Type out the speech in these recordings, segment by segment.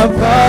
I'm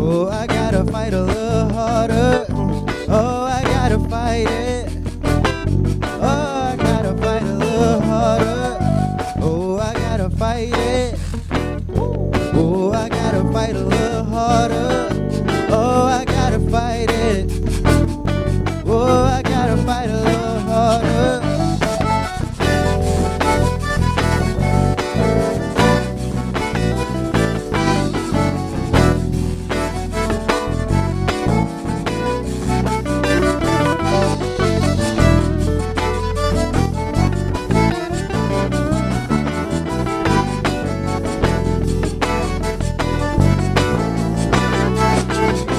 Oh, I gotta fight a little harder. Oh, I gotta fight it. Oh, I gotta fight a little harder. Oh, I gotta fight it. Oh, I gotta fight a little harder.